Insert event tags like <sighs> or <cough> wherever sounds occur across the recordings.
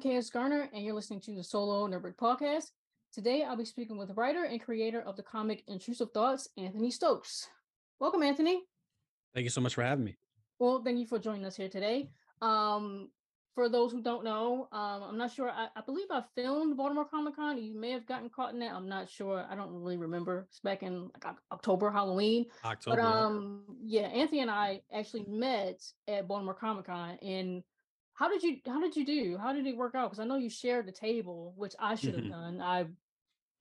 KS Garner, and you're listening to the Solo Nerdbreak podcast. Today, I'll be speaking with writer and creator of the comic Intrusive Thoughts, Anthony Stokes. Welcome, Anthony. Thank you so much for having me. Well, thank you for joining us here today. Um, for those who don't know, um, I'm not sure. I, I believe I filmed Baltimore Comic Con. You may have gotten caught in that. I'm not sure. I don't really remember. It's back in like October, Halloween. October. But um, yeah, Anthony and I actually met at Baltimore Comic Con, and how did you how did you do? How did it work out? Because I know you shared the table, which I should have <laughs> done. I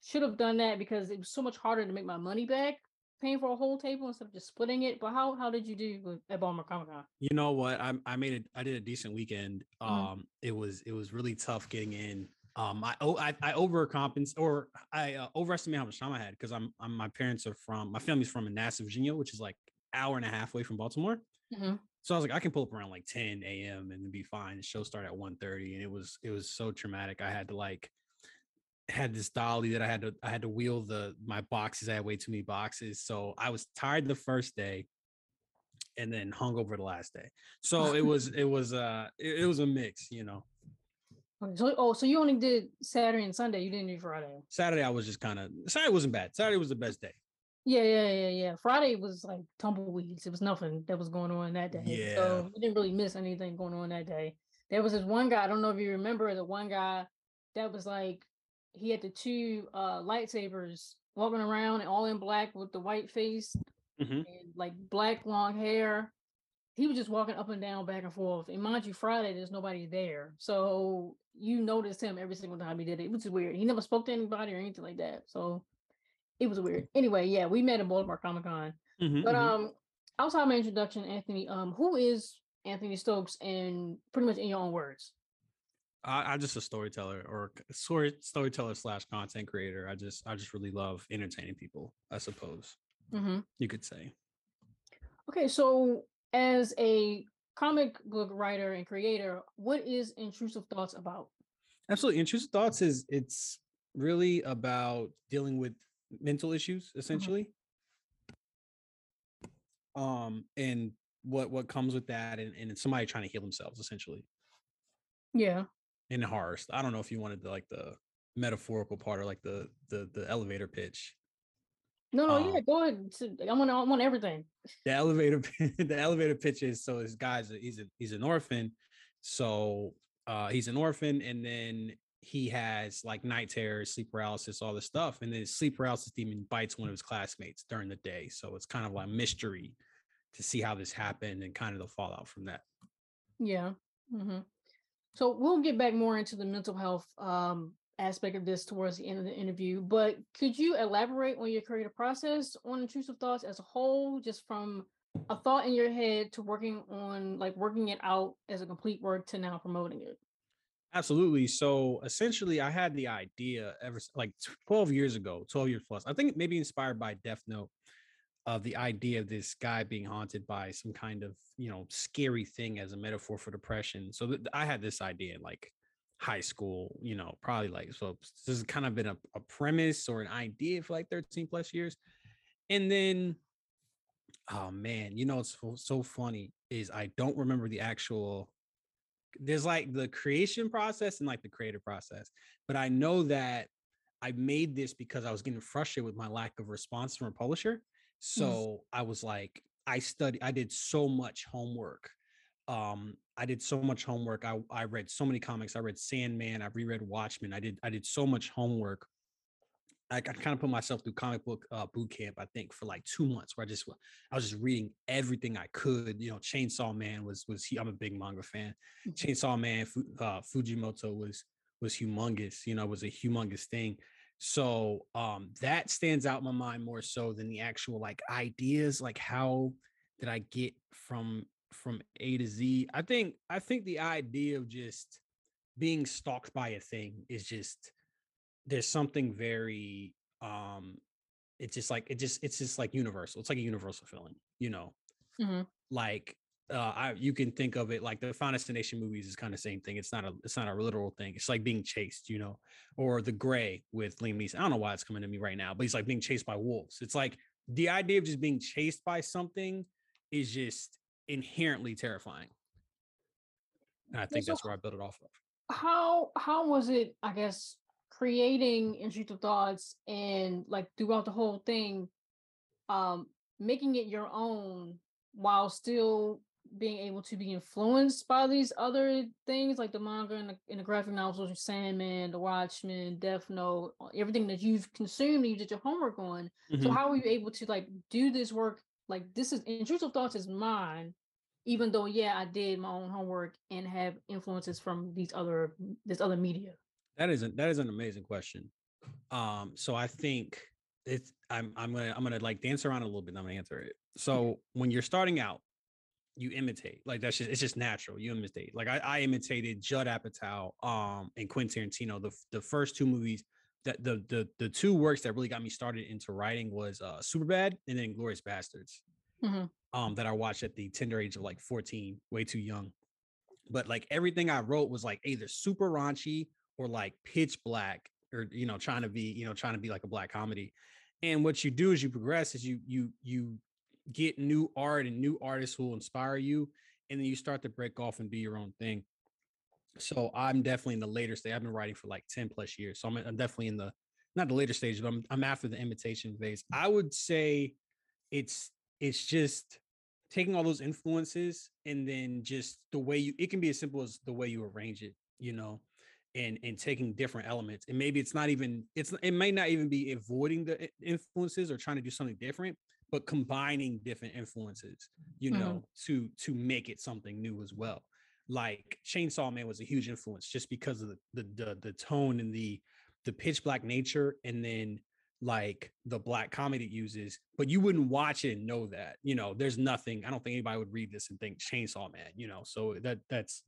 should have done that because it was so much harder to make my money back paying for a whole table instead of just splitting it. But how how did you do at Baltimore Comic Con? You know what? I I made it. I did a decent weekend. Mhm. Um, it was it was really tough getting in. Um, I oh I, I overcompensate or I uh, overestimate how much time I had because I'm, I'm my parents are from my family's from Manassas, Virginia, which is like hour and a half away from Baltimore. Mhm. So I was like, I can pull up around like 10 a.m. and be fine. The show started at 1:30, and it was it was so traumatic. I had to like had this dolly that I had to I had to wheel the my boxes. I had way too many boxes, so I was tired the first day, and then hung over the last day. So it was it was uh it, it was a mix, you know. Okay, so oh, so you only did Saturday and Sunday. You didn't do Friday. Saturday I was just kind of Saturday wasn't bad. Saturday was the best day. Yeah, yeah, yeah, yeah. Friday was like tumbleweeds. It was nothing that was going on that day. Yeah. So we didn't really miss anything going on that day. There was this one guy, I don't know if you remember the one guy that was like he had the two uh lightsabers walking around and all in black with the white face Mhm. and like black long hair. He was just walking up and down, back and forth. And mind you, Friday there's nobody there. So you noticed him every single time he did it, which is weird. He never spoke to anybody or anything like that. So it was weird. Anyway, yeah, we met at Baltimore Comic Con. Mhm, But mhm. um, outside my introduction, Anthony, um, who is Anthony Stokes, and pretty much in your own words? I, I'm just a storyteller or story storyteller slash content creator. I just I just really love entertaining people. I suppose hmm you could say. Okay, so as a comic book writer and creator, what is Intrusive Thoughts about? Absolutely. Intrusive thoughts is it's really about dealing with mental issues essentially. Um and what what comes with that and, and somebody trying to heal themselves essentially Yeah. in horror. I don't know if you wanted the like the metaphorical part or like the the the elevator pitch. No, no, yeah, Um, go ahead. i want, I want everything. The elevator <laughs> the elevator pitch is so this guy's a, he's a he's an orphan. So uh he's an orphan and then he has like night terrors, sleep paralysis, all this stuff. And then sleep paralysis demon bites one of his classmates during the day. So it's kind of like mystery to see how this happened and kind of the fallout from that. Yeah. hmm So we'll get back more into the mental health um, aspect of this towards the end of the interview. But could you elaborate on your creative process on intrusive thoughts as a whole, just from a thought in your head to working on like working it out as a complete work to now promoting it? Absolutely. So essentially, I had the idea ever like 12 years ago, 12 years plus. I think maybe inspired by Death Note of the idea of this guy being haunted by some kind of, you know, scary thing as a metaphor for depression. So th- I had this idea in like high school, you know, probably like, so this has kind of been a, a premise or an idea for like 13 plus years. And then, oh man, you know, it's so funny is I don't remember the actual there's like the creation process and like the creative process. But I know that I made this because I was getting frustrated with my lack of response from a publisher. So I was like, I studied, I did so much homework. Um, I did so much homework. I, I read so many comics. I read Sandman. I reread Watchmen. I did I did so much homework. I, I kind of put myself through comic book uh, boot camp. I think for like two months, where I just I was just reading everything I could. You know, Chainsaw Man was was he, I'm a big manga fan. Mhm. Chainsaw Man, uh, Fujimoto was was humongous. You know, was a humongous thing. So um, that stands out in my mind more so than the actual like ideas. Like how did I get from from A to Z? I think I think the idea of just being stalked by a thing is just there's something very um it's just like it just it's just like universal it's like a universal feeling you know? Mhm. like uh I, you can think of it like the final destination movies is kind of the same thing it's not a it's not a literal thing it's like being chased you know? Or the gray with liam neeson i don't know why it's coming to me right now but he's like being chased by wolves it's like the idea of just being chased by something is just inherently terrifying. And i think so that's where i built it off of. how how was it, I guess, creating intrusive thoughts and like throughout the whole thing, um, making it your own while still being able to be influenced by these other things like the manga and the, and the graphic novels, Sandman, The Watchmen, Death Note, everything that you've consumed and you did your homework on. So Mhm. how were you able to like do this work? Like this is intrusive thoughts is mine, even though yeah, I did my own homework and have influences from these other this other media. That is a, that is an amazing question. Um, so I think it's I'm I'm gonna I'm gonna like dance around a little bit. And I'm gonna answer it. So when you're starting out, you imitate. Like that's just it's just natural. You imitate. Like I, I imitated Judd Apatow um and Quentin Tarantino. The the first two movies that the the the two works that really got me started into writing was uh Superbad and then Glorious Bastards. hmm Um, that I watched at the tender age of like 14, way too young. But like everything I wrote was like either super raunchy or like pitch black or you know trying to be you know trying to be like a black comedy. And what you do as you progress is you you you get new art and new artists who will inspire you and then you start to break off and do your own thing. So i'm definitely in the later stage i've been writing for like 10 plus years so i'm, I'm definitely in the not the later stage but I'm, I'm after the imitation phase. I would say it's it's just taking all those influences and then just the way you it can be as simple as the way you arrange it you know and and taking different elements and maybe it's not even it's it may not even be avoiding the influences or trying to do something different but combining different influences you hmm know to to make it something new as well. Like chainsaw man was a huge influence just because of the the the, the tone and the the pitch black nature and then like the black comedy it uses but you wouldn't watch it and know that you know there's nothing i don't think anybody would read this and think chainsaw man you know so that that's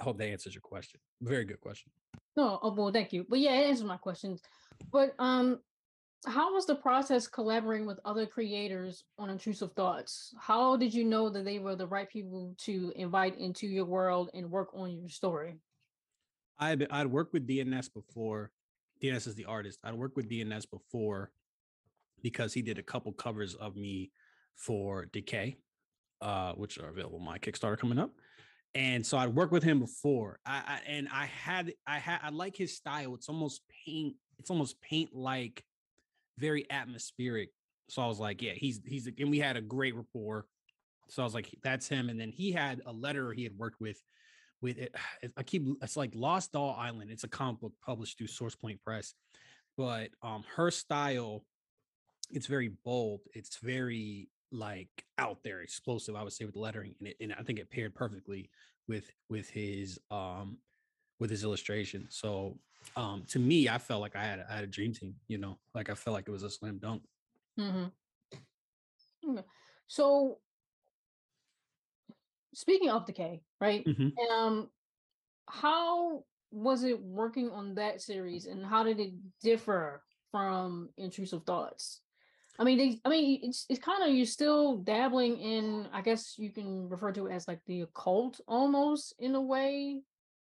i hope that answers your question very good question No, oh well, thank you. But yeah, it answers my questions. But um, how was the process collaborating with other creators on intrusive thoughts? How did you know that they were the right people to invite into your world and work on your story? i'd i'd worked with dns before dns is the artist i'd worked with dns before because he did a couple covers of me for decay uh which are available on my kickstarter coming up and so I'd worked with him before. I, I and I had I had I like his style. It's almost paint. It's almost paint like very atmospheric. So I was like, yeah, he's he's and we had a great rapport. So I was like, that's him. And then he had a letter he had worked with with it. <sighs> I keep it's like Lost Doll Island. It's a comic book published through Source Point Press, but um her style it's very bold. It's very like out there, explosive. I would say with the lettering, and it, and I think it paired perfectly with with his um with his illustration. So um to me, I felt like I had a, I had a dream team. You know, like I felt like it was a slam dunk. mm-hmm. So speaking of decay, right? Mhm. Um, how was it working on that series, and how did it differ from Intrusive Thoughts? I mean, they, I mean, it's it's kind of you're still dabbling in. I guess you can refer to it as like the occult almost in a way,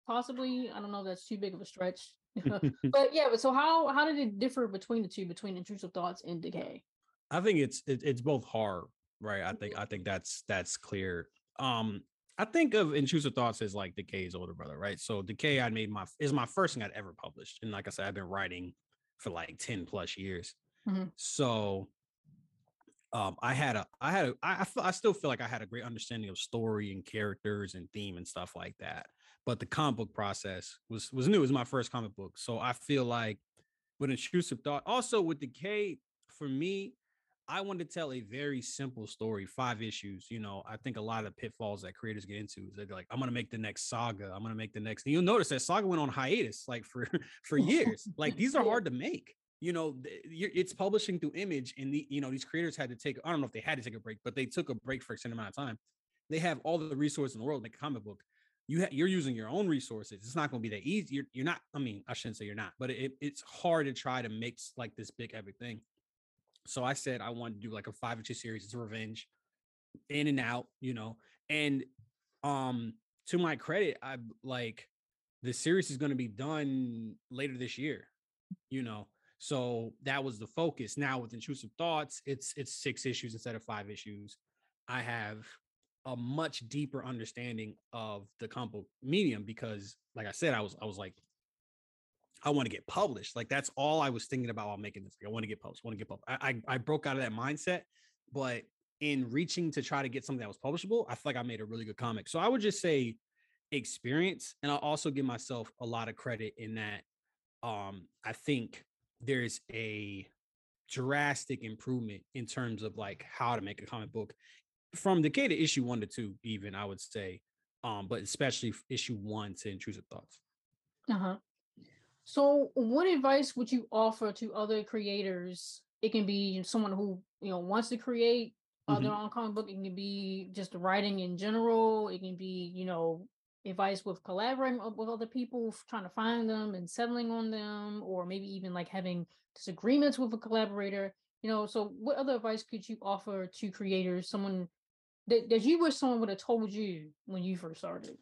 possibly. I don't know if that's too big of a stretch, <laughs> <laughs> but yeah. But so how how did it differ between the two, between Intrusive Thoughts and Decay? I think it's it, it's both horror, right? I think I think that's that's clear. Um, I think of intrusive thoughts as like Decay's older brother, right? So Decay, I made my is my first thing I'd ever published, and like I said, I've been writing for like ten plus years. Mhm, So um, I had a I had a I I, still feel like I had a great understanding of story and characters and theme and stuff like that. But the comic book process was was new. It was my first comic book, so I feel like with intrusive thought, also with Decay, for me, I wanted to tell a very simple story, five issues. You know, I think a lot of the pitfalls that creators get into is they're like, I'm gonna make the next saga. I'm gonna make the next. And you'll notice that saga went on hiatus like for <laughs> for years. Like these are <laughs> hard to make. You know, it's publishing through Image, and the you know these creators had to take. I don't know if they had to take a break, but they took a break for a certain amount of time. They have all the resources in the world make a comic book. You ha- you're using your own resources. It's not going to be that easy. You're, you're not. I mean, I shouldn't say you're not, but it, it's hard to try to s- like this big epic thing. So I said I wanted to do like a five issue series. It's revenge, in and out, you know. And um, to my credit, I like the series is going to be done later this year, you know. So that was the focus. Now with intrusive thoughts, it's it's six issues instead of five issues. I have a much deeper understanding of the comic book medium because like I said, I was I was like, I want to get published. Like that's all I was thinking about while making this. Like, I want to get published, I want to get published. I, I I broke out of that mindset, but in reaching to try to get something that was publishable, I feel like I made a really good comic. So I would just say experience, and I'll also give myself a lot of credit in that. Um, I think there's a drastic improvement in terms of like how to make a comic book from Decay issue one to two, even I would say, um, but especially issue one to Intrusive Thoughts. Uh huh. So, what advice would you offer to other creators? It can be someone who you know wants to create uh, mm-hmm. their own comic book. It can be just writing in general. It can be you know advice with collaborating uh, with other people, trying to find them and settling on them, or maybe even like having disagreements with a collaborator. You know, so what other advice could you offer to creators? Someone that, that you wish someone would have told you when you first started?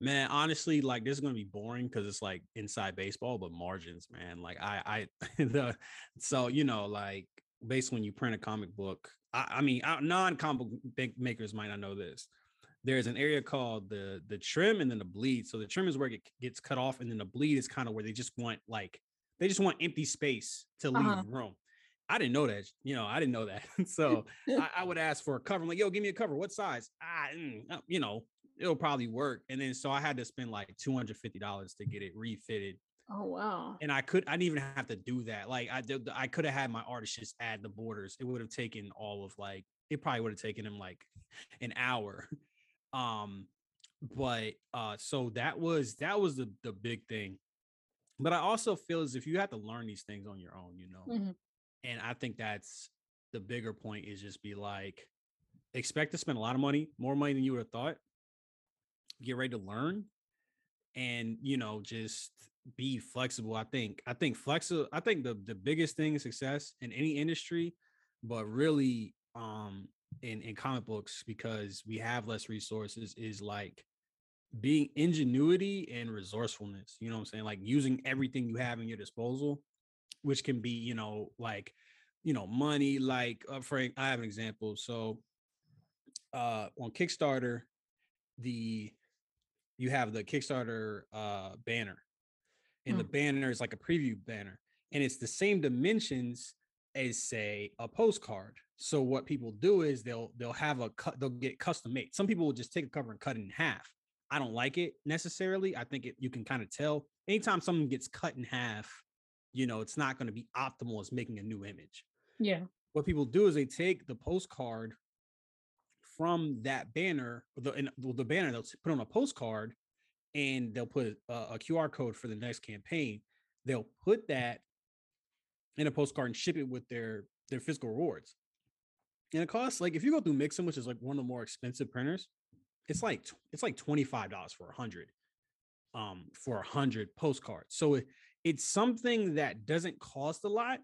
Man, honestly, like this is gonna be boring because it's like inside baseball, but margins, man. Like I, I, <laughs> the so you know, like basically when you print a comic book, I, I mean, non-comic book makers might not know this. There's an area called the the trim and then the bleed. So the trim is where it gets cut off, and then the bleed is kind of where they just want like they just want empty space to leave uh-huh. the room. I didn't know that. You know, I didn't know that. <laughs> so <laughs> I, I, would ask for a cover. I'm like, yo, give me a cover. What size? Ah, mm, uh, you know, it'll probably work. And then so I had to spend like $250 to get it refitted. Oh wow. And I could I didn't even have to do that. Like I did I could have had my artist just add the borders. It would have taken all of like it probably would have taken him like an hour. Um but uh so that was that was the the big thing. But I also feel as if you have to learn these things on your own, you know. Mm-hmm. And I think that's the bigger point is just be like expect to spend a lot of money, more money than you would have thought. Get ready to learn and you know just be flexible. I think I think flexible I think the the biggest thing is success in any industry, but really um in in comic books because we have less resources is like being ingenuity and resourcefulness. You know what I'm saying? Like using everything you have in your disposal which can be, you know, like, you know, money. Like, uh, Frank, I have an example. So, uh, on Kickstarter, the you have the Kickstarter uh banner, and mm. the banner is like a preview banner, and it's the same dimensions as say a postcard. So what people do is they'll they'll have a cut, they'll get custom made. Some people will just take a cover and cut it in half. I don't like it necessarily. I think it you can kind of tell anytime something gets cut in half, you know, it's not going to be optimal as making a new image. Yeah. What people do is they take the postcard from that banner, the and, the banner they'll put on a postcard, and they'll put a, a QR code for the next campaign. They'll put that in a postcard and ship it with their their physical rewards. And it costs like if you go through Mixam, which is like one of the more expensive printers, it's like it's like twenty five dollars for a hundred, um, for a hundred postcards. So it, it's something that doesn't cost a lot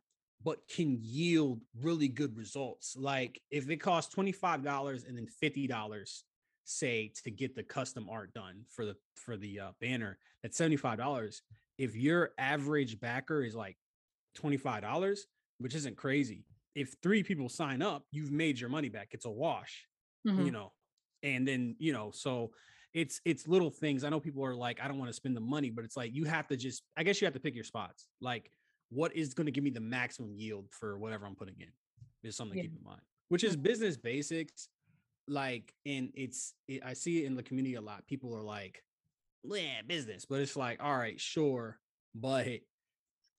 but can yield really good results like if it costs $25 and then $50 say to get the custom art done for the for the uh, banner that's $75 if your average backer is like $25 which isn't crazy if three people sign up you've made your money back it's a wash mm-hmm. you know and then you know so it's it's little things. I know people are like, I don't want to spend the money, but it's like you have to just, I guess you have to pick your spots. Like, what is going to give me the maximum yield for whatever I'm putting in is something yeah. to keep in mind, which is business basics. Like, and it's, it, I see it in the community a lot. People are like, yeah, business, but it's like, all right, sure, but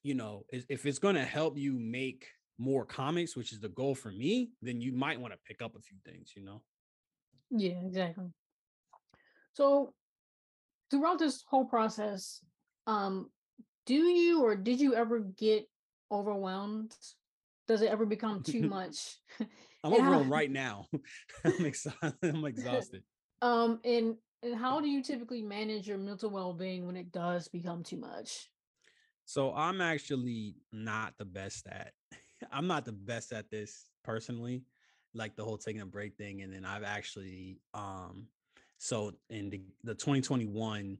you know, if it's going to help you make more comics, which is the goal for me, then you might want to pick up a few things, you know? Yeah, exactly. So throughout this whole process, um, do you or did you ever get overwhelmed? Does it ever become too <laughs> much? <laughs> I'm overwhelmed <laughs> right now. I'm exhausted. I'm exhausted. Um, and and how do you typically manage your mental well-being when it does become too much? So I'm actually not the best at. I'm not the best at this personally, like the whole taking a break thing. And then I've actually um so in the, the 2021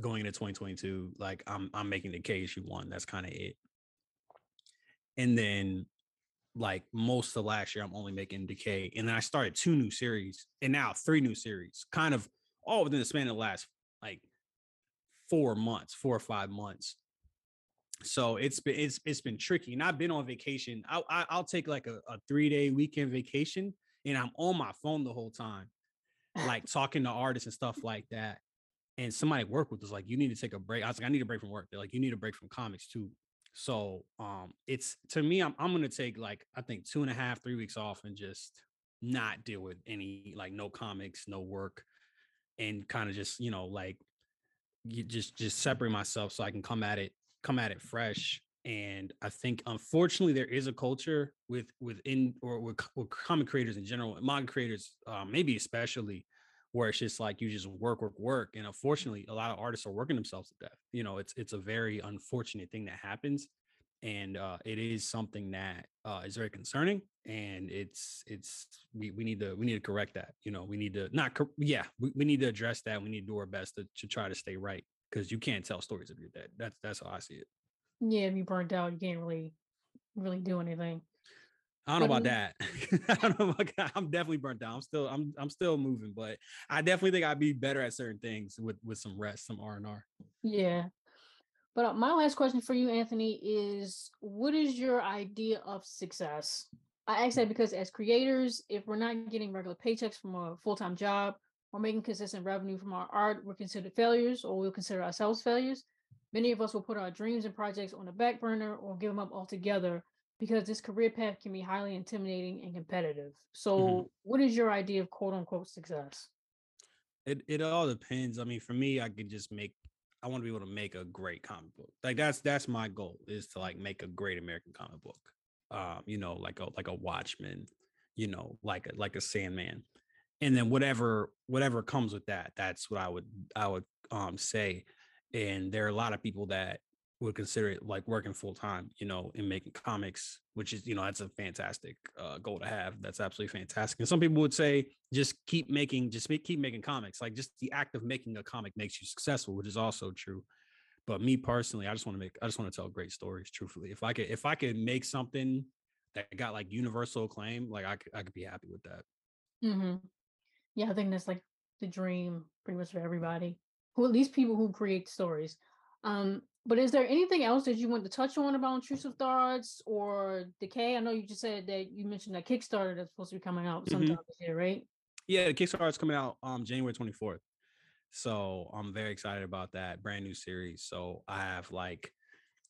going into 2022, like I'm I'm making Decay issue one. That's kind of it. And then like most of last year, I'm only making Decay, and then I started two new series, and now three new series, kind of all within the span of the last like four months, four or five months. So it's been it's it's been tricky, and I've been on vacation. I, I will take like a, a three day weekend vacation, and I'm on my phone the whole time, like <laughs> talking to artists and stuff like that. And somebody work with was like, "You need to take a break." I was like, "I need a break from work." They're like, "You need a break from comics too." So um, it's to me, I'm I'm gonna take like I think two and a half, three weeks off, and just not deal with any like no comics, no work, and kind of just you know like you just just separate myself so I can come at it come at it fresh. And I think unfortunately there is a culture with within or with, with comic creators in general, manga creators, uh, maybe especially, where it's just like you just work, work, work. And unfortunately, a lot of artists are working themselves to death. You know, it's it's a very unfortunate thing that happens, and uh, it is something that uh, is very concerning. And it's it's we we need to we need to correct that. You know, we need to not yeah we, we need to address that. We need to do our best to, to try to stay right because you can't tell stories if you're dead. That's that's how I see it. Yeah, if you burnt out, you can't really really do anything. I don't know about that. <laughs> I don't know about that. I'm definitely burnt out. I'm still I'm I'm still moving, but I definitely think I'd be better at certain things with with some rest, some R and R. Yeah. But uh, my last question for you, Anthony, is what is your idea of success? I ask that because as creators, if we're not getting regular paychecks from a full-time job or making consistent revenue from our art, we're considered failures or we'll consider ourselves failures. Many of us will put our dreams and projects on the back burner or give them up altogether because this career path can be highly intimidating and competitive. So, mm-hmm. what is your idea of quote unquote success? It it all depends. I mean, for me, I could just make I want to be able to make a great comic book. Like that's that's my goal is to like make a great American comic book. Um, you know, like a like a Watchmen, you know, like a like a Sandman. And then whatever whatever comes with that, that's what I would I would um say. And there are a lot of people that would consider it like working full time, you know, in making comics, which is, you know, that's a fantastic uh, goal to have. That's absolutely fantastic. And some people would say, just keep making, just make, keep making comics. Like just the act of making a comic makes you successful, which is also true. But me personally, I just want to make, I just want to tell great stories. Truthfully, if I could, if I could make something that got like universal acclaim, like I could, I could be happy with that. Mm-hmm. Yeah, I think that's like the dream, pretty much for everybody. Who at least people who create stories. Um, but is there anything else that you want to touch on about intrusive thoughts or decay? I know you just said that you mentioned that Kickstarter that's supposed to be coming out sometime mm-hmm. this year, right? Yeah, the Kickstarter is coming out um January 24th. So I'm very excited about that brand new series. So I have like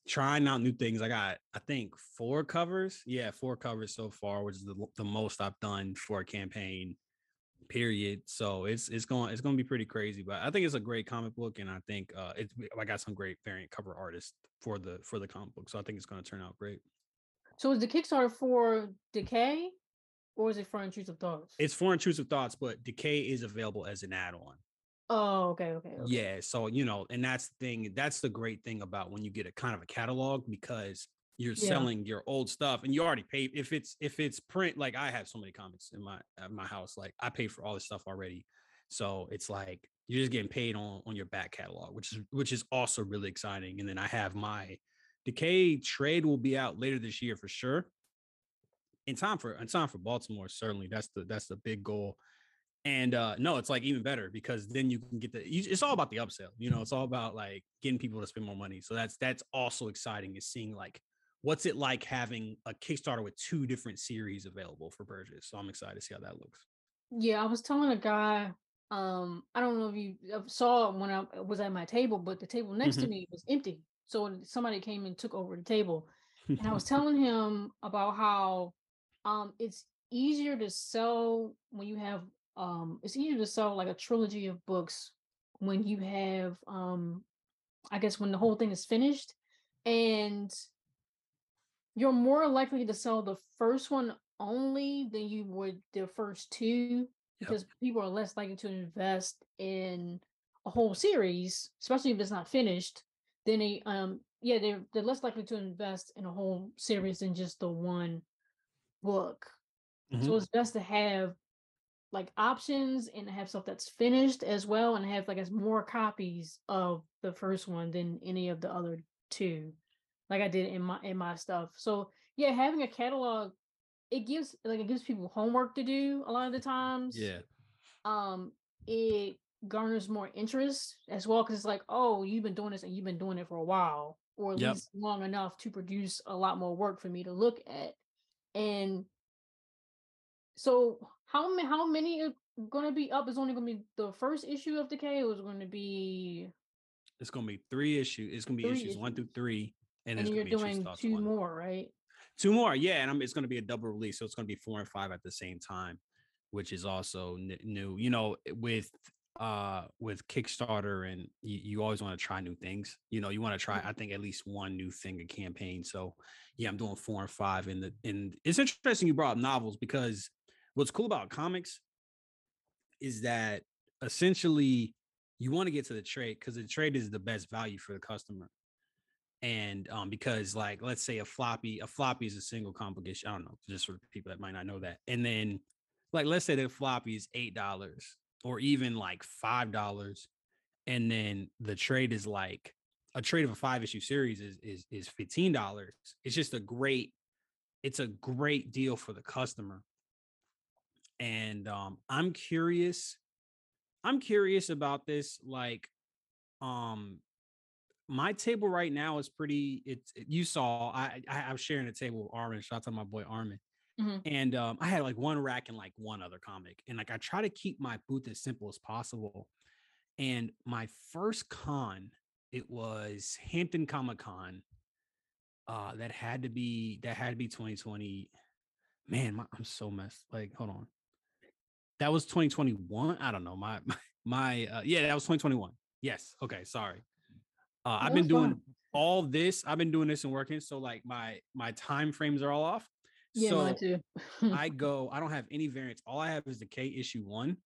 trying out new things. I got I think four covers. Yeah, four covers so far, which is the, the most I've done for a campaign period. So it's it's going it's going to be pretty crazy, but I think it's a great comic book, and I think uh, it's I got some great variant cover artists for the for the comic book, so I think it's going to turn out great. So is the Kickstarter for Decay, or is it for Intrusive Thoughts? It's for Intrusive Thoughts, but Decay is available as an add-on. Oh, okay, okay, okay. Yeah, so you know, and that's the thing. That's the great thing about when you get a kind of a catalog because you're yeah. selling your old stuff and you already paid if it's if it's print like i have so many comics in my at my house like i pay for all this stuff already. So it's like you're just getting paid on on your back catalog which is which is also really exciting and then i have my decay trade will be out later this year for sure. In time for in time for baltimore certainly that's the that's the big goal. And uh no it's like even better because then you can get the it's all about the upsell you know it's all about like getting people to spend more money. So that's that's also exciting is seeing like what's it like having a Kickstarter with two different series available for Burgess? So I'm excited to see how that looks. Yeah, I was telling a guy, um, I don't know if you saw when I was at my table, but the table next mm-hmm. to me was empty. So somebody came and took over the table. And I was <laughs> telling him about how um it's easier to sell when you have um it's easier to sell like a trilogy of books when you have um I guess when the whole thing is finished and you're more likely to sell the first one only than you would the first two because yep. people are less likely to invest in a whole series, especially if it's not finished. Then they um yeah they're they're less likely to invest in a whole series than just the one book. Mm-hmm. So it's best to have like options and have stuff that's finished as well and have like as more copies of the first one than any of the other two like I did in my in my stuff. So yeah, having a catalog it gives like it gives people homework to do a lot of the times. Yeah. Um, it garners more interest as well because it's like, oh, you've been doing this and you've been doing it for a while, or at Yep. least long enough to produce a lot more work for me to look at. And so, how many how many are going to be up? Is only going to be the first issue of Decay, or is going to be, It's gonna be three issues. It's gonna be Three issues one through three, and, and you're gonna be Truth doing two one. more, right? Two more, yeah, and I'm, it's gonna be a double release, so it's gonna be four and five at the same time, which is also n- new. You know, with uh with Kickstarter and you, you always want to try new things. You know, you want to try. I think, at least one new thing a campaign. So yeah, I'm doing four and five in the and it's interesting you brought up novels because what's cool about comics is that essentially you want to get to the trade because the trade is the best value for the customer and um because like let's say a floppy a floppy is a single complication i don't know just for people that might not know that and then like let's say the floppy is eight dollars or even like five dollars and then the trade is like a trade of a five issue series is is is fifteen dollars it's just a great it's a great deal for the customer. And um i'm curious i'm curious about this like um my table right now is pretty it's it- you saw i i i'm sharing a table with armin shout out to my boy armin Mhm. and um i had like one rack and like one other comic and like i try to keep my booth as simple as possible and my first con it was hampton comic con uh that had to be that had to be 2020 man my, i'm so messed like hold on. That was 2021 i don't know my <laughs> my, my uh, yeah that was 2021 yes okay sorry uh, i've been That's doing all this i've been doing this and working so like my my time frames are all off. Yeah, so mine too. i <laughs> go i don't have any variants all i have is Decay issue one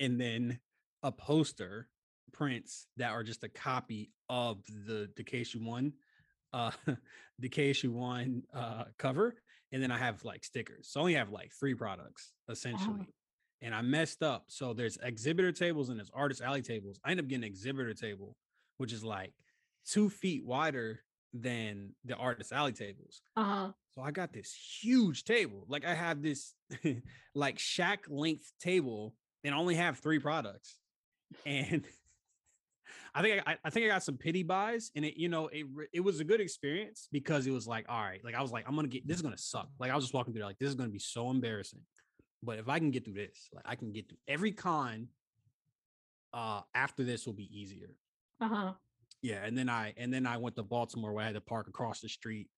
and then a poster prints that are just a copy of the Decay issue one uh <laughs> Decay issue one uh cover and then i have like stickers. So i only have like three products essentially and i messed up. So there's exhibitor tables and there's artist alley tables. I end up getting an exhibitor table which is like two feet wider than the artist alley tables uh-huh. so I got this huge table. Like I have this <laughs> like shack length table and I only have three products. And <laughs> I think I, I think I got some pity buys and it, you know, it it was a good experience because it was like, all right, like I was like, I'm gonna get this is gonna suck. Like I was just walking through there, like this is gonna be so embarrassing. But if I can get through this, like I can get through every con uh after this will be easier. Uh-huh. Yeah, and then I and then I went to Baltimore where I had to park across the street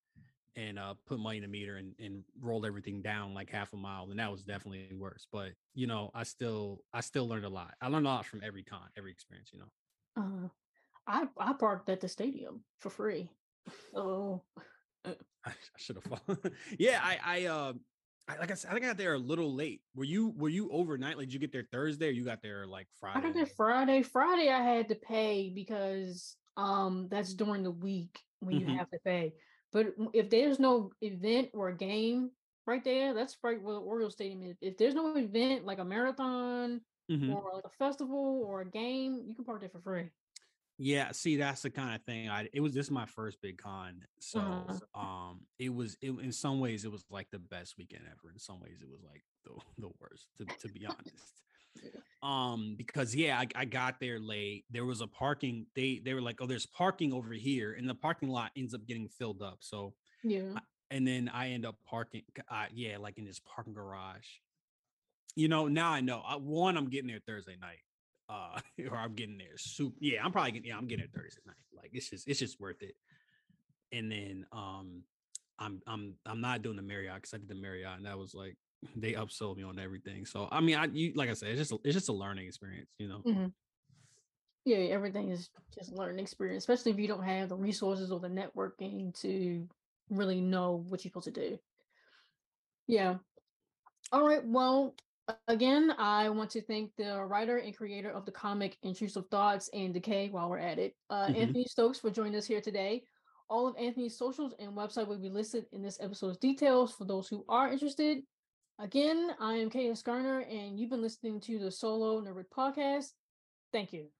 and uh put money in the meter and and rolled everything down like half a mile, and that was definitely worse. But you know, I still I still learned a lot. I learned a lot from every con, every experience. You know, Uh, I I parked at the stadium for free. <laughs> Oh, I, I should have <laughs> fallen. yeah, I I uh I, like I said, I think I got there a little late. Were you were you overnight? Like, did you get there Thursday or you got there like Friday? I Friday? got there Friday. Friday I had to pay because um that's during the week when you Mhm. have to pay. But if there's no event or a game right there, that's right where the Oriole Stadium is. If there's no event like a marathon Mhm. or like a festival or a game, you can park there for free. Yeah, see, that's the kind of thing. I it was this is my first big con, so Uh-huh. um, it was it, in some ways it was like the best weekend ever. In some ways, it was like the <laughs> the worst, to to be honest. Um, because yeah, I, I got there late. There was a parking. They they were like, oh, there's parking over here, and the parking lot ends up getting filled up. So Yeah. and then I end up parking. Uh, yeah, like in this parking garage. You know, now I know. I, one, I'm getting there Thursday night, uh, <laughs> or I'm getting there soup. Yeah, I'm probably getting. Yeah, I'm getting there Thursday night. Like it's just, it's just worth it. And then, um, I'm, I'm, I'm not doing the Marriott because I did the Marriott, and that was like <laughs> they upsold me on everything. So I mean, I, you, like I said, it's just, a, it's just a learning experience, you know. Mhm. Yeah, everything is just learning experience, especially if you don't have the resources or the networking to really know what you're supposed to do. Yeah. All right. Well, again, I want to thank the writer and creator of the comic Intrusive Thoughts and Decay while we're at it, uh, Mhm. Anthony Stokes, for joining us here today. All of Anthony's socials and website will be listed in this episode's details for those who are interested. Again, I am Kaya Garner, and you've been listening to the Solo Nerd podcast. Thank you.